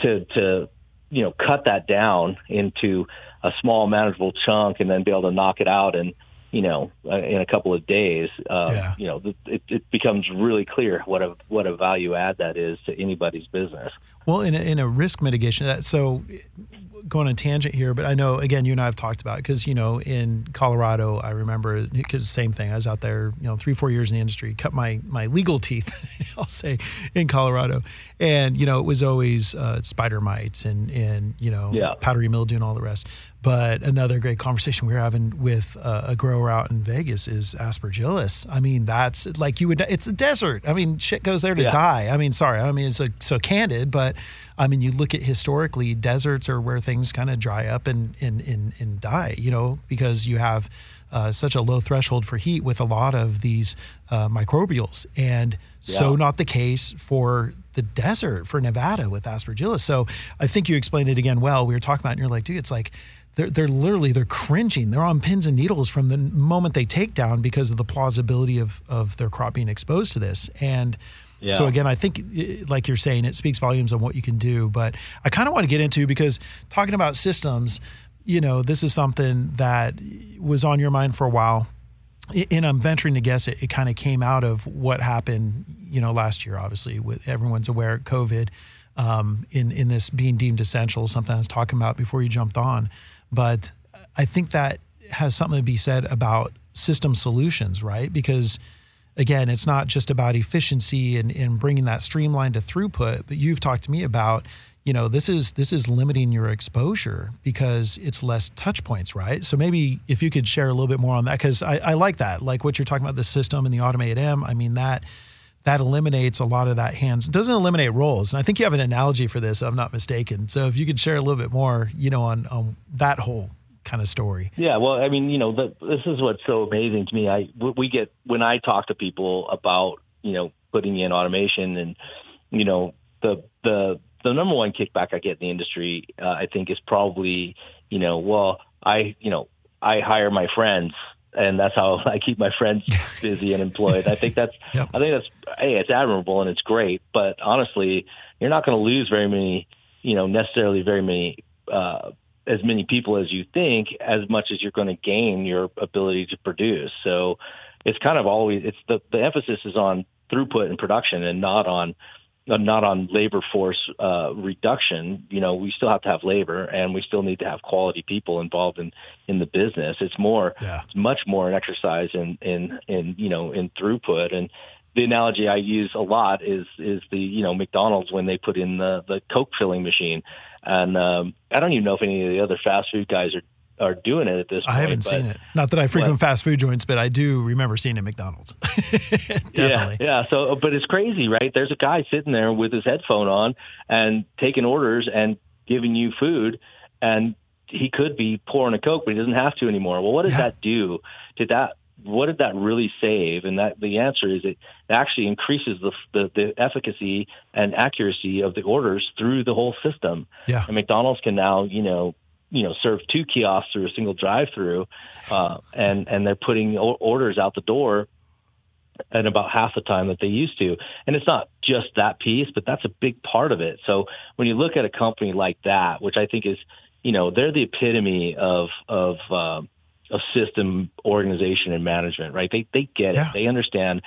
to to you know cut that down into a small manageable chunk and then be able to knock it out and you know uh, in a couple of days uh, Yeah. you know it, it becomes really clear what a what a value add that is to anybody's business Well, in a, in a risk mitigation, that so going on a tangent here, but I know again you and I have talked about because you know in Colorado, I remember because same thing. I was out there, you know, three four years in the industry, cut my my legal teeth, I'll say, in Colorado, and you know it was always uh, spider mites and and you know Yeah. powdery mildew and all the rest. But another great conversation we were having with uh, a grower out in Vegas is aspergillus. I mean, that's like you would. It's a desert. I mean, shit goes there to Yeah. die. I mean, sorry. I mean, it's so, so candid, but I mean, you look at historically, deserts are where things kind of dry up and, and, and, and die, you know, because you have uh, such a low threshold for heat with a lot of these uh, microbials. And so not the case for the desert, for Nevada with aspergillus. So I think you explained it again well. We were talking about it and you're like, dude, it's like, they're, they're literally they're cringing. They're on pins and needles from the moment they take down because of the plausibility of of their crop being exposed to this. And so again i think eh, like you're saying it speaks volumes on what you can do. But i kind of want to get into because talking about systems you know this is something that was on your mind for a while. And i'm venturing to guess it, it kind of came out of what happened you know last year obviously with everyone's aware of covid um, in in this being deemed essential something i was talking about before you jumped on but i think that has something to be said about system solutions right? Because again it's not just about efficiency and, and bringing that streamline to throughput but you've talked to me about you know this is this is limiting your exposure because it's less touch points right? So maybe if you could share a little bit more on that because I, I like that. Like what you're talking about the system and the automated m i mean that that eliminates a lot of that hands. It doesn't eliminate roles. And I think you have an analogy for this, if I'm not mistaken. So if you could share a little bit more, you know, on, on that whole kind of story. Yeah, well, I mean, you know, the, this is what's so amazing to me. I we get when I talk to people about you know putting in automation and you know the the the number one kickback I get in the industry, uh, I think, is probably you know, well, I you know I hire my friends and that's how I keep my friends busy and employed. I think that's yep. I think that's hey, it's admirable and it's great, but honestly, you're not going to lose very many, you know, necessarily very many uh, as many people as you think, as much as you're going to gain your ability to produce. So it's kind of always it's the the emphasis is on throughput and production and not on not on labor force uh, reduction. You know, we still have to have labor, and we still need to have quality people involved in in the business. It's more, yeah. it's much more an exercise in in in you know in throughput. And the analogy I use a lot is is the you know McDonald's when they put in the the Coke filling machine, and um, I don't even know if any of the other fast food guys are are doing it at this point. I haven't seen it. Not that I frequent fast food joints, but I do remember seeing it at McDonald's. yeah, yeah. So, but it's crazy, right? There's a guy sitting there with his headphone on and taking orders and giving you food, and he could be pouring a coke, but he doesn't have to anymore. Well, what does yeah. that do? Did that? What did that really save? And that the answer is it actually increases the, the the efficacy and accuracy of the orders through the whole system. Yeah. And McDonald's can now, you know, you know serve two kiosks through a single drive-through, uh, and and they're putting orders out the door at about half the time that they used to. And it's not just that piece, but that's a big part of it. So when you look at a company like that, which I think is, you know, they're the epitome of of uh, of system organization and management, right? They they get yeah. it. They understand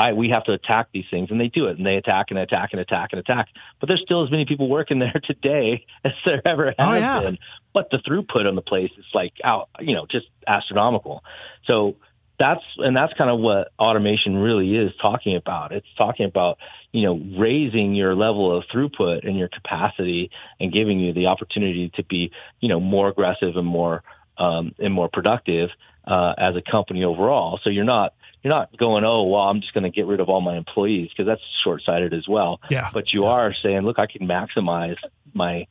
I we have to attack these things, and they do it, and they attack and attack and attack and attack. But there's still as many people working there today as there ever has oh, yeah. been. But the throughput on the place is like out, you know, just astronomical. So that's and that's kind of what automation really is talking about. It's talking about you know raising your level of throughput and your capacity and giving you the opportunity to be you know more aggressive and more um, and more productive uh, as a company overall. So you're not you're not going, oh, well, I'm just going to get rid of all my employees because that's short sighted as well. Yeah. But you yeah. are saying, look, I can maximize my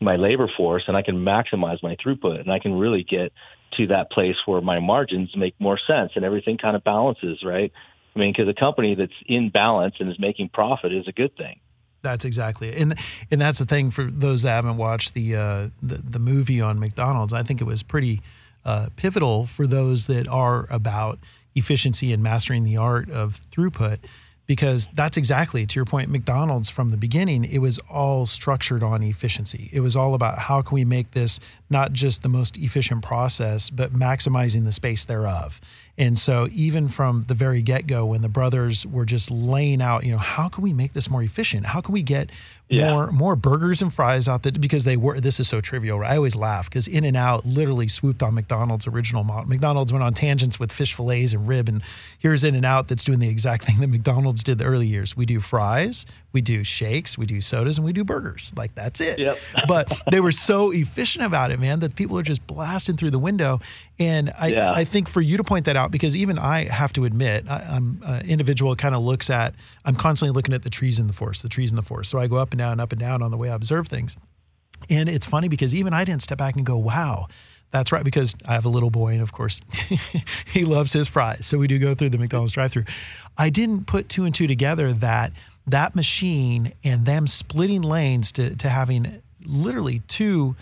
my labor force and I can maximize my throughput and I can really get to that place where my margins make more sense and everything kind of balances, right? I mean, because a company that's in balance and is making profit is a good thing. That's exactly it. and and that's the thing for those that haven't watched the uh, the, the movie on McDonald's. I think it was pretty uh, pivotal for those that are about efficiency and mastering the art of throughput because that's exactly to your point McDonald's from the beginning it was all structured on efficiency. It was all about how can we make this not just the most efficient process but maximizing the space thereof and so even from the very get-go when the brothers were just laying out you know how can we make this more efficient how can we get yeah. more more burgers and fries out there because they were this is so trivial right? i always laugh because in and out literally swooped on mcdonald's original model mcdonald's went on tangents with fish fillets and rib and here's in and out that's doing the exact thing that mcdonald's did the early years we do fries we do shakes we do sodas and we do burgers like that's it yep. but they were so efficient about it man that people are just blasting through the window and I, yeah. I think for you to point that out, because even I have to admit, I, am an individual kind of looks at, I'm constantly looking at the trees in the forest, the trees in the forest. So I go up and down, up and down on the way I observe things. And it's funny because even I didn't step back and go, wow, that's right. Because I have a little boy, and of course, he loves his fries. So we do go through the McDonald's drive through. I didn't put two and two together that that machine and them splitting lanes to, to having literally two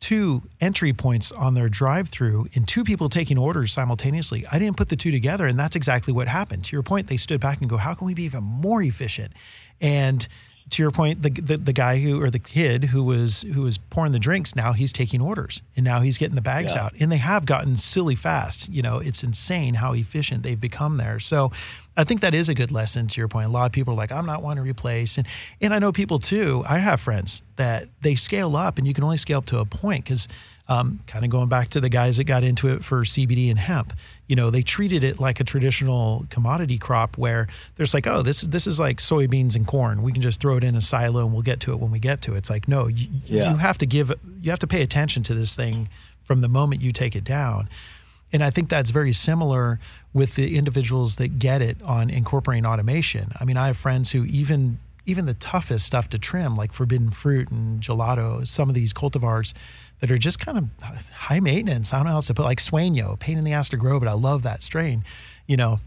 two entry points on their drive through and two people taking orders simultaneously. I didn't put the two together, and that's exactly what happened. To your point, they stood back and go, How can we be even more efficient? And to your point, the, the, the guy who or the kid who was who was pouring the drinks now he's taking orders and now he's getting the bags yeah. out and they have gotten silly fast. You know, it's insane how efficient they've become there. So I think that is a good lesson to your point. A lot of people are like, I'm not wanting to replace. And, and I know people too, I have friends that they scale up and you can only scale up to a point because um, kind of going back to the guys that got into it for CBD and hemp, you know, they treated it like a traditional commodity crop where there's like, oh, this, this is like soybeans and corn. We can just throw it in a silo and we'll get to it when we get to it. It's like, no, you, yeah. you have to give, you have to pay attention to this thing from the moment you take it down. And I think that's very similar with the individuals that get it on incorporating automation. I mean, I have friends who even even the toughest stuff to trim, like forbidden fruit and gelato, some of these cultivars that are just kind of high maintenance. I don't know how else to put like Sueño, pain in the ass to grow, but I love that strain. You know,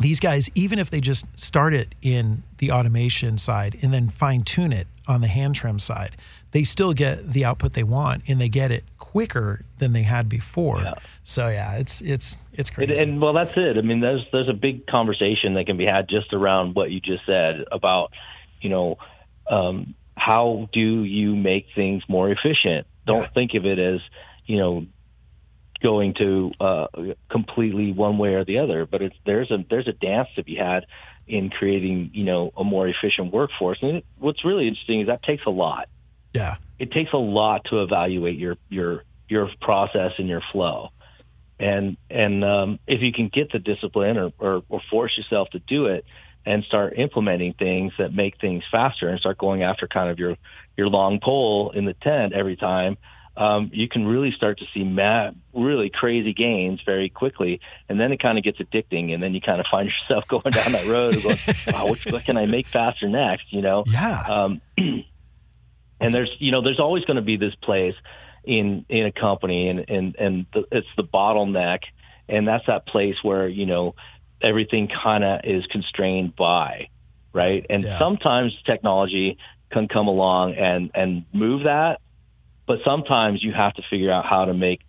these guys, even if they just start it in the automation side and then fine tune it on the hand trim side, they still get the output they want and they get it quicker than they had before. Yeah. So yeah, it's it's it's And, crazy. and well, that's it. I mean, there's there's a big conversation that can be had just around what you just said about, you know, um, how do you make things more efficient? Don't think of it as, you know, going to uh, completely one way or the other. But it's there's a there's a dance to be had in creating, you know, a more efficient workforce. And it, what's really interesting is that takes a lot. yeah. it takes a lot to evaluate your your your process and your flow and and um, if you can get the discipline or, or or force yourself to do it and start implementing things that make things faster and start going after kind of your your long pole in the tent every time um, you can really start to see mad, really crazy gains very quickly, and then it kind of gets addicting, and then you kind of find yourself going down that road and going, "Wow, which, what can I make faster next?" You know? Yeah. Um, and there's you know there's always going to be this place in in a company and and and the, it's the bottleneck and that's that place where you know everything kind of is constrained by right and Yeah. sometimes technology can come along and and move that but sometimes you have to figure out how to make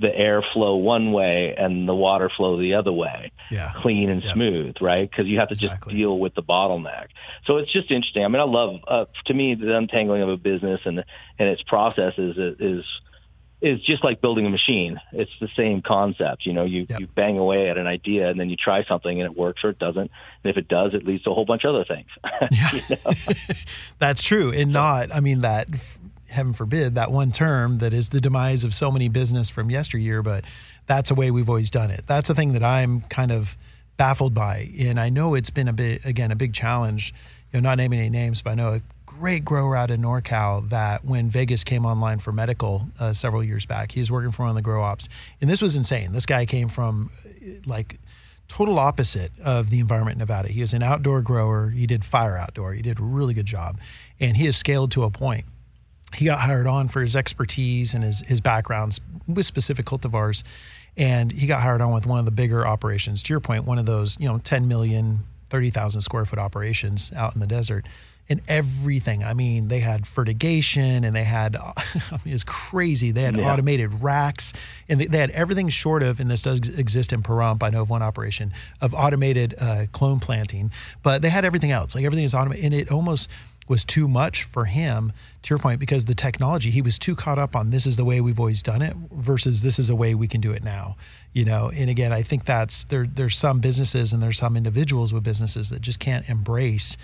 the air flow one way and the water flow the other way Yeah. clean and smooth, right? Because you have to just deal with the bottleneck. So it's just interesting. I mean, I love uh, to me the untangling of a business and and its processes is is is just like building a machine. It's the same concept. You know, you Yep. you bang away at an idea and then you try something and it works or it doesn't. And if it does, it leads to a whole bunch of other things. Know? That's true. And not, I mean, that, heaven forbid, that one term that is the demise of so many business from yesteryear, but that's a way we've always done it. That's the thing that I'm kind of baffled by. And I know it's been a bit, again, a big challenge, you know, not naming any names, but I know great grower out in NorCal that when Vegas came online for medical uh, several years back, he was working for one of the grow ops. And this was insane. This guy came from uh, like, total opposite of the environment in Nevada. He was an outdoor grower. He did fire outdoor. He did a really good job. And he has scaled to a point. He got hired on for his expertise and his, his backgrounds with specific cultivars. And he got hired on with one of the bigger operations. To your point, one of those, you know, 10 million, 30,000 square foot operations out in the desert. And everything. I mean, they had fertigation and they had, I mean, it's crazy. They had Yeah. automated racks and they, they had everything short of, and this does exist in Pahrump, I know of one operation, of automated uh, clone planting, but they had everything else. Like everything is automated. And it almost was too much for him, to your point, because the technology, he was too caught up on this is the way we've always done it versus this is a way we can do it now. You know, and again, I think that's there there's some businesses and there's some individuals with businesses that just can't embrace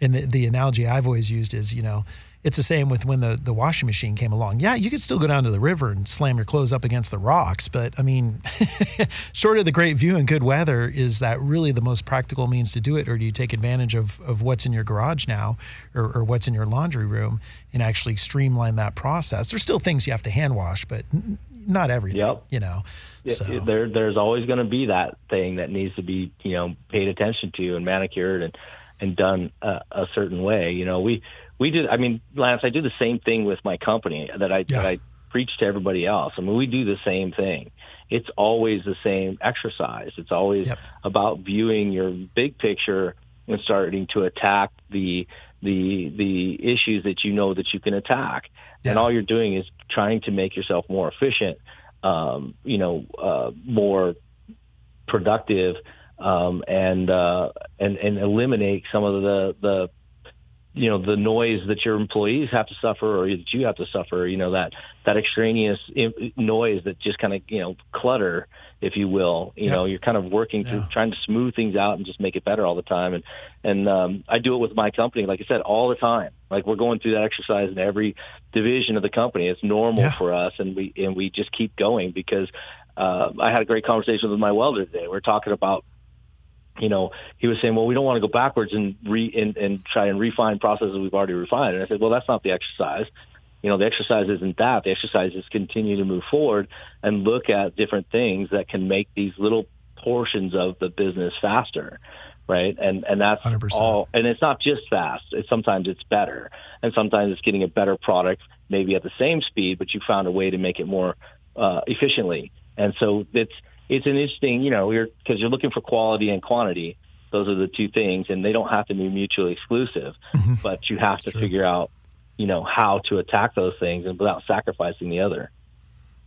and the, the analogy I've always used is, you know, it's the same with when the, the washing machine came along. Yeah, you could still go down to the river and slam your clothes up against the rocks, but I mean, short of the great view and good weather, is that really the most practical means to do it? Or do you take advantage of, of what's in your garage now or, or what's in your laundry room and actually streamline that process? There's still things you have to hand wash, but n- not everything, Yep. you know? So, there there's always going to be that thing that needs to be you know paid attention to and manicured and and done a, a certain way. You know, we we did. I mean, Lance, I do the same thing with my company that I Yeah. that I preach to everybody else. I mean, we do the same thing. It's always the same exercise. It's always Yep. about viewing your big picture and starting to attack the the the issues that you know that you can attack. And all you're doing is trying to make yourself more efficient, um, you know, uh, more productive, um, and uh, and and eliminate some of the the you know the noise that your employees have to suffer or that you have to suffer you know that that extraneous noise that just kind of you know clutter if you will you Yep. know you're kind of working through Yeah. trying to smooth things out and just make it better all the time and and um I do it with my company like I said all the time like we're going through that exercise in every division of the company it's normal Yeah. for us and we and we just keep going because uh, I had a great conversation with my welder today. We are talking about you know, he was saying, well, we don't want to go backwards and re and, and try and refine processes we've already refined. And I said, well, that's not the exercise. you know, the exercise isn't that. The exercise is continue to move forward and look at different things that can make these little portions of the business faster, right? And and that's 100%. all. And it's not just fast. It's sometimes it's better, and sometimes it's getting a better product, maybe at the same speed, but you found a way to make it more uh, efficiently. And so it's it's an interesting, you know, you're because you're looking for quality and quantity. Those are the two things, and they don't have to be mutually exclusive. But you have to figure out, you know, how to attack those things and without sacrificing the other.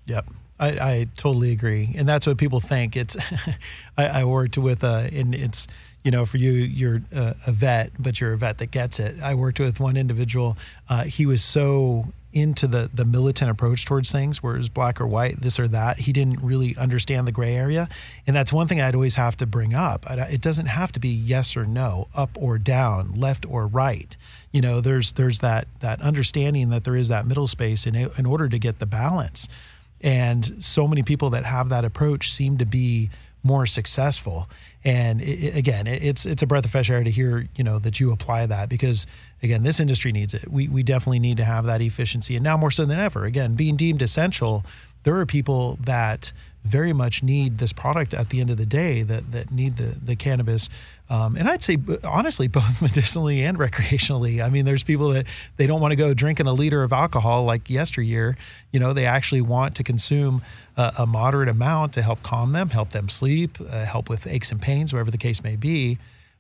Yep. I, I totally agree. And that's what people think. It's, I, I worked with, uh, and it's, you know, for you, you're a, a vet, but you're a vet that gets it. I worked with one individual. Uh, he was so into the the militant approach towards things, where it was black or white, this or that. He didn't really understand the gray area, and that's one thing I'd always have to bring up. It doesn't have to be yes or no, up or down, left or right. You know, there's there's that that understanding that there is that middle space in in order to get the balance. And so many people that have that approach seem to be more successful. And it, again, it, it's it's a breath of fresh air to hear you know that you apply that because again, this industry needs it. We we definitely need to have that efficiency, and now more so than ever. Again, being deemed essential, there are people that very much need this product at the end of the day that that need the the cannabis. Um, and I'd say honestly, both medicinally and recreationally. I mean, there's people that they don't want to go drinking a liter of alcohol like yesteryear. You know, they actually want to consume a, a moderate amount to help calm them, help them sleep, uh, help with aches and pains, whatever the case may be.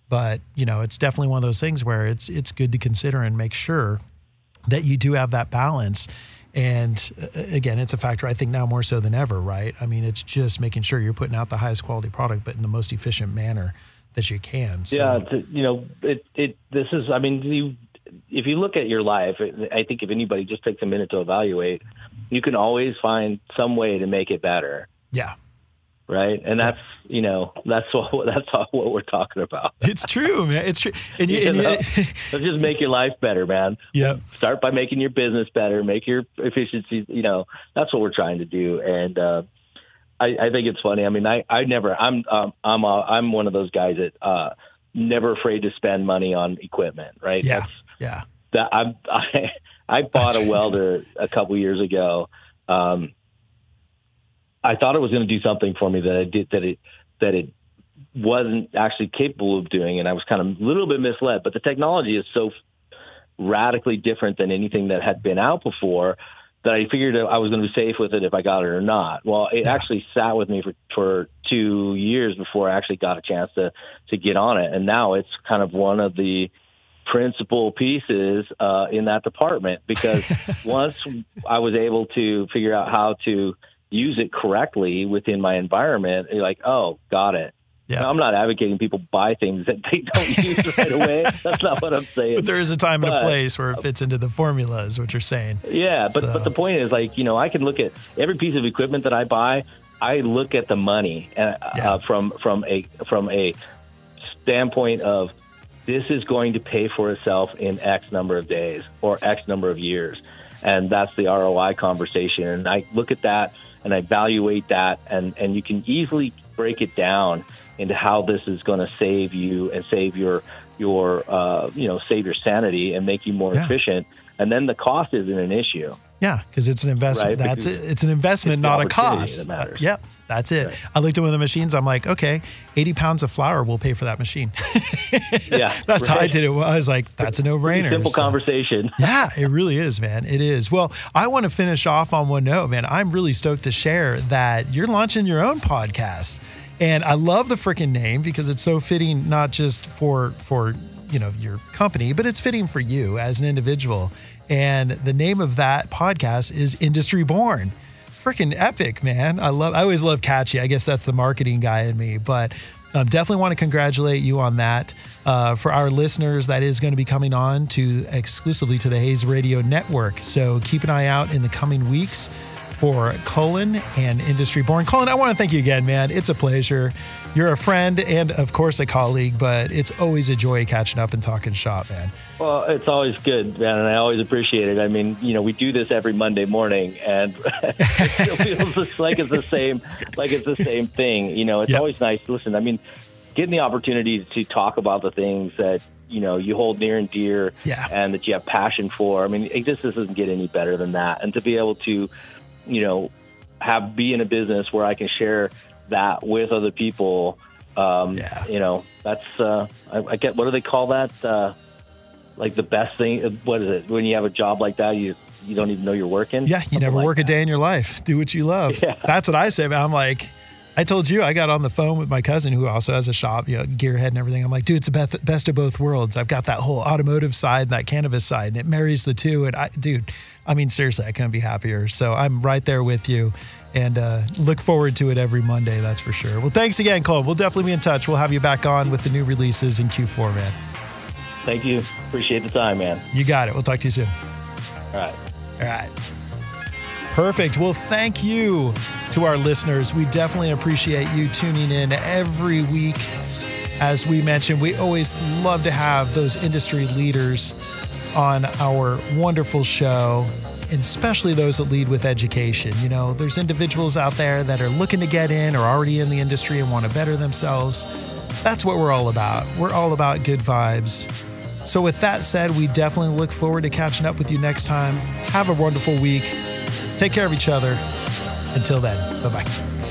But you know, it's definitely one of those things where it's it's good to consider and make sure that you do have that balance. And uh, again, it's a factor I think now more so than ever, right? I mean, it's just making sure you're putting out the highest quality product, but in the most efficient manner that you can. So, Yeah, to, you know, it it this is. I mean, you if you look at your life, I think if anybody just takes a minute to evaluate, you can always find some way to make it better, yeah. Right? And that's you know that's what that's all what we're talking about. It's true, man. It's true. And you, You and you? Let's just make your life better, man. yeah, Start by making your business better, make your efficiency. You know, that's what we're trying to do. And uh, I, I think it's funny. I mean, I I never. I'm um, I'm uh, I'm one of those guys that uh, never afraid to spend money on equipment. Right? yeah, That's, yeah. that I I, I bought a welder a couple years ago. Um, I thought it was going to do something for me that it did that it that it wasn't actually capable of doing, and I was kind of a little bit misled. But the technology is so radically different than anything that had been out before that I figured I was going to be safe with it if I got it or not. Well, it actually sat with me for for two years before I actually got a chance to to get on it, and now it's kind of one of the principal pieces uh, in that department because once I was able to figure out how to use it correctly within my environment, you're like, oh, got it. Yeah. I'm not advocating people buy things that they don't use right away. That's not what I'm saying. But there is a time and a place where it fits into the formula, is what you're saying. Yeah, but So- but the point is, like, you know, I can look at every piece of equipment that I buy. I look at the money uh, Yeah. uh, from from a from a standpoint of this is going to pay for itself in X number of days or X number of years, and that's the ROI conversation. And I look at that and I evaluate that, and and you can easily break it down into how this is going to save you and save your your uh, you know save your sanity and make you more Yeah. efficient. And then the cost isn't an issue. Yeah, because it's an investment. Right, That's because it. It's an investment, not a cost. Uh, yep, that's it. I looked at one of the machines. I'm like, okay, 80 pounds of flower will pay for that machine. Yeah, that's how I did it. I was like, that's a no brainer. Simple conversation. yeah, it really is, man. It is. Well, I want to finish off on one note, man. I'm really stoked to share that you're launching your own podcast. And I love the freaking name because it's so fitting not just for for, you know, your company, but it's fitting for you as an individual. And the name of that podcast is Industry Born. Freaking epic, man. I love I always love catchy. I guess that's the marketing guy in me, but um, definitely want to congratulate you on that. Uh, for our listeners, that is going to be coming on to exclusively to the Hayes Radio Network. So keep an eye out in the coming weeks for Cullen and Industry Born. Cullen, I want to thank you again, man. It's a pleasure. You're a friend and, of course, a colleague, but it's always a joy catching up and talking shop, man. Well, it's always good, man, and I always appreciate it. I mean, you know, we do this every Monday morning, and it still feels just like it's the same, like it's the same thing. You know, it's Yep. always nice to listen. I mean, getting the opportunity to talk about the things that you know you hold near and dear, Yeah. and that you have passion for. I mean, it just doesn't get any better than that. And to be able to, you know, have be in a business where I can share that with other people. Um, Yeah. You know, that's uh, I, I get. What do they call that? Uh, like the best thing. What is it? When you have a job like that, you you don't even know you're working. Yeah, you never like work that. a day in your life. Do what you love. Yeah. That's what I say. Man. I'm like, I told you, I got on the phone with my cousin who also has a shop, you know, gearhead and everything. I'm like, dude, it's the best, best of both worlds. I've got that whole automotive side and that cannabis side, and it marries the two. And I, dude, I mean, seriously, I couldn't be happier. So I'm right there with you and uh, look forward to it every Monday. That's for sure. Well, thanks again, Cole. We'll definitely be in touch. We'll have you back on with the new releases in Q4, man. Thank you. Appreciate the time, man. You got it. We'll talk to you soon. All right. All right. Perfect. Well, thank you to our listeners. We definitely appreciate you tuning in every week. As we mentioned, we always love to have those industry leaders on our wonderful show, and especially those that lead with education. You know, there's individuals out there that are looking to get in or already in the industry and want to better themselves. That's what we're all about. We're all about good vibes. So, with that said, we definitely look forward to catching up with you next time. Have a wonderful week. Take care of each other. Until then, bye bye.